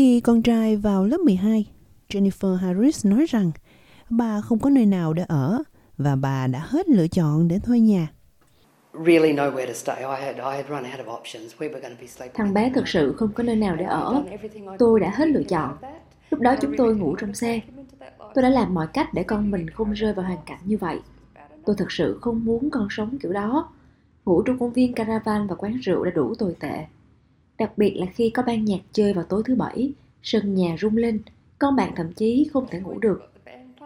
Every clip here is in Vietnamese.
Khi con trai vào lớp 12, Jennifer Harris nói rằng bà không có nơi nào để ở và bà đã hết lựa chọn để thuê nhà. Thằng bé thực sự không có nơi nào để ở. Tôi đã hết lựa chọn. Lúc đó chúng tôi ngủ trong xe. Tôi đã làm mọi cách để con mình không rơi vào hoàn cảnh như vậy. Tôi thực sự không muốn con sống kiểu đó. Ngủ trong công viên caravan và quán rượu đã đủ tồi tệ. Đặc biệt là khi có ban nhạc chơi vào tối thứ bảy, sân nhà rung lên, con bạn thậm chí không thể ngủ được.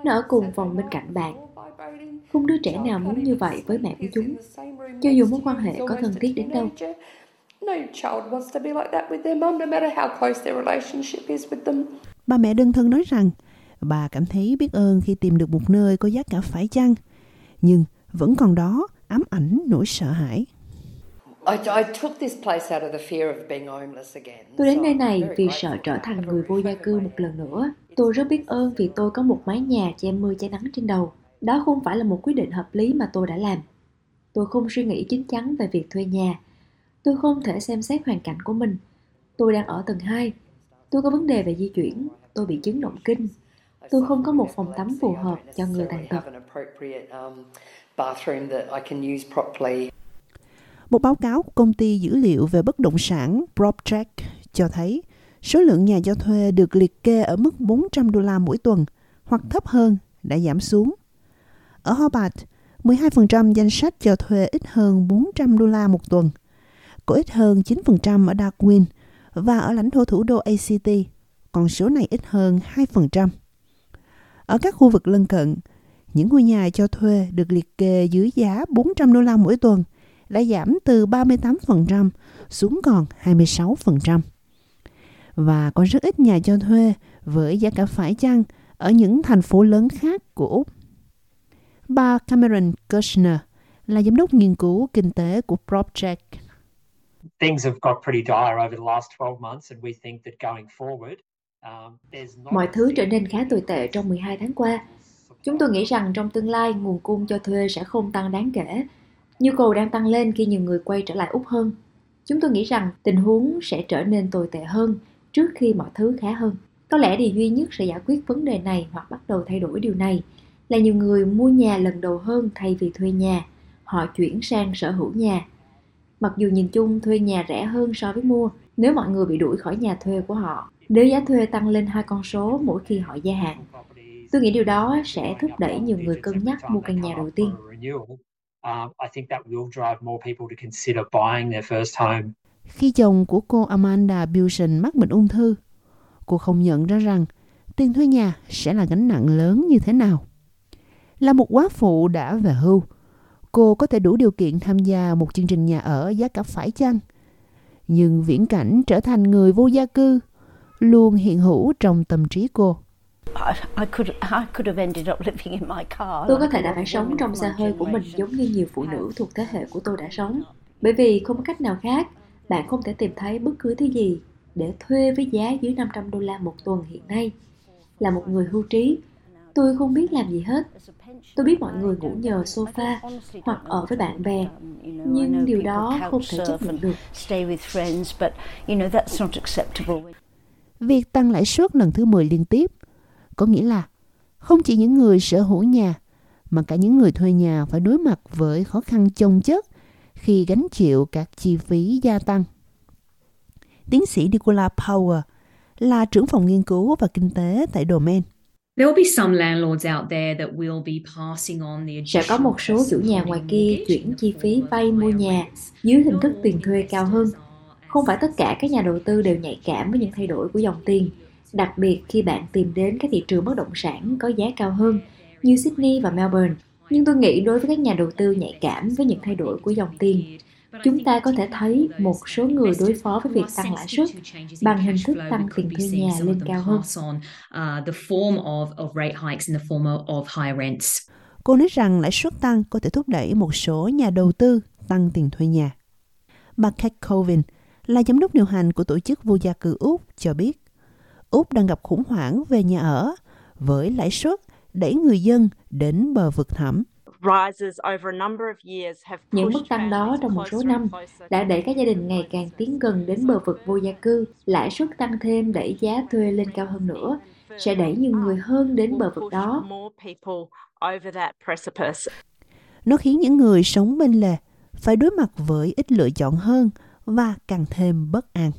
Nó ở cùng phòng bên cạnh bạn. Không đứa trẻ nào muốn như vậy với mẹ của chúng, cho dù mối quan hệ có thân thiết đến đâu. Bà mẹ đơn thân nói rằng bà cảm thấy biết ơn khi tìm được một nơi có giá cả phải chăng, nhưng vẫn còn đó ám ảnh nỗi sợ hãi. Tôi đến nơi này vì sợ trở thành người vô gia cư một lần nữa. Tôi rất biết ơn vì tôi có một mái nhà che mưa che nắng trên đầu. Đó không phải là một quyết định hợp lý mà tôi đã làm. Tôi không suy nghĩ chín chắn về việc thuê nhà. Tôi không thể xem xét hoàn cảnh của mình. Tôi đang ở tầng 2. Tôi có vấn đề về di chuyển. Tôi bị chứng động kinh. Tôi không có một phòng tắm phù hợp cho người tàn tật. Một báo cáo của công ty dữ liệu về bất động sản PropTrack cho thấy số lượng nhà cho thuê được liệt kê ở mức 400 đô la mỗi tuần hoặc thấp hơn đã giảm xuống. Ở Hobart, 12% danh sách cho thuê ít hơn 400 đô la một tuần, có ít hơn 9% ở Darwin và ở lãnh thổ thủ đô ACT, còn số này ít hơn 2%. Ở các khu vực lân cận, những ngôi nhà cho thuê được liệt kê dưới giá 400 đô la mỗi tuần đã giảm từ 38% xuống còn 26%. Và có rất ít nhà cho thuê với giá cả phải chăng ở những thành phố lớn khác của Úc. Bà Cameron Kushner là giám đốc nghiên cứu kinh tế của PropCheck. Things have got pretty dire over the last 12 months and we think that going forward um, Mọi thứ trở nên khá tồi tệ trong 12 tháng qua. Chúng tôi nghĩ rằng trong tương lai nguồn cung cho thuê sẽ không tăng đáng kể Nhu cầu đang tăng lên khi nhiều người quay trở lại Úc hơn. Chúng tôi nghĩ rằng tình huống sẽ trở nên tồi tệ hơn trước khi mọi thứ khá hơn. Có lẽ điều duy nhất sẽ giải quyết vấn đề này hoặc bắt đầu thay đổi điều này là nhiều người mua nhà lần đầu hơn thay vì thuê nhà. Họ chuyển sang sở hữu nhà. Mặc dù nhìn chung thuê nhà rẻ hơn so với mua, nếu mọi người bị đuổi khỏi nhà thuê của họ, nếu giá thuê tăng lên hai con số mỗi khi họ gia hạn, tôi nghĩ điều đó sẽ thúc đẩy nhiều người cân nhắc mua căn nhà đầu tiên um, I think that will drive more people to consider buying their first home. Khi chồng của cô Amanda Bilson mắc bệnh ung thư, cô không nhận ra rằng tiền thuê nhà sẽ là gánh nặng lớn như thế nào. Là một quá phụ đã về hưu, cô có thể đủ điều kiện tham gia một chương trình nhà ở giá cả phải chăng. Nhưng viễn cảnh trở thành người vô gia cư luôn hiện hữu trong tâm trí cô. Tôi có thể đã phải sống trong xe hơi của mình giống như nhiều phụ nữ thuộc thế hệ của tôi đã sống. Bởi vì không có cách nào khác, bạn không thể tìm thấy bất cứ thứ gì để thuê với giá dưới 500 đô la một tuần hiện nay. Là một người hưu trí, tôi không biết làm gì hết. Tôi biết mọi người ngủ nhờ sofa hoặc ở với bạn bè, nhưng điều đó không thể chấp nhận được. Việc tăng lãi suất lần thứ 10 liên tiếp có nghĩa là không chỉ những người sở hữu nhà mà cả những người thuê nhà phải đối mặt với khó khăn chồng chất khi gánh chịu các chi phí gia tăng. Tiến sĩ Nicola Power là trưởng phòng nghiên cứu và kinh tế tại Domain. Sẽ có một số chủ nhà ngoài kia chuyển chi phí vay mua nhà dưới hình thức tiền thuê cao hơn. Không phải tất cả các nhà đầu tư đều nhạy cảm với những thay đổi của dòng tiền đặc biệt khi bạn tìm đến các thị trường bất động sản có giá cao hơn như Sydney và Melbourne. Nhưng tôi nghĩ đối với các nhà đầu tư nhạy cảm với những thay đổi của dòng tiền, chúng ta có thể thấy một số người đối phó với việc tăng lãi suất bằng hình thức tăng tiền thuê nhà lên cao hơn. Cô nói rằng lãi suất tăng có thể thúc đẩy một số nhà đầu tư tăng tiền thuê nhà. Bà Kate Colvin là giám đốc điều hành của tổ chức vô gia cư Úc cho biết Úc đang gặp khủng hoảng về nhà ở với lãi suất đẩy người dân đến bờ vực thẳm. Những mức tăng đó trong một số năm đã đẩy các gia đình ngày càng tiến gần đến bờ vực vô gia cư, lãi suất tăng thêm đẩy giá thuê lên cao hơn nữa, sẽ đẩy nhiều người hơn đến bờ vực đó. Nó khiến những người sống bên lề phải đối mặt với ít lựa chọn hơn và càng thêm bất an.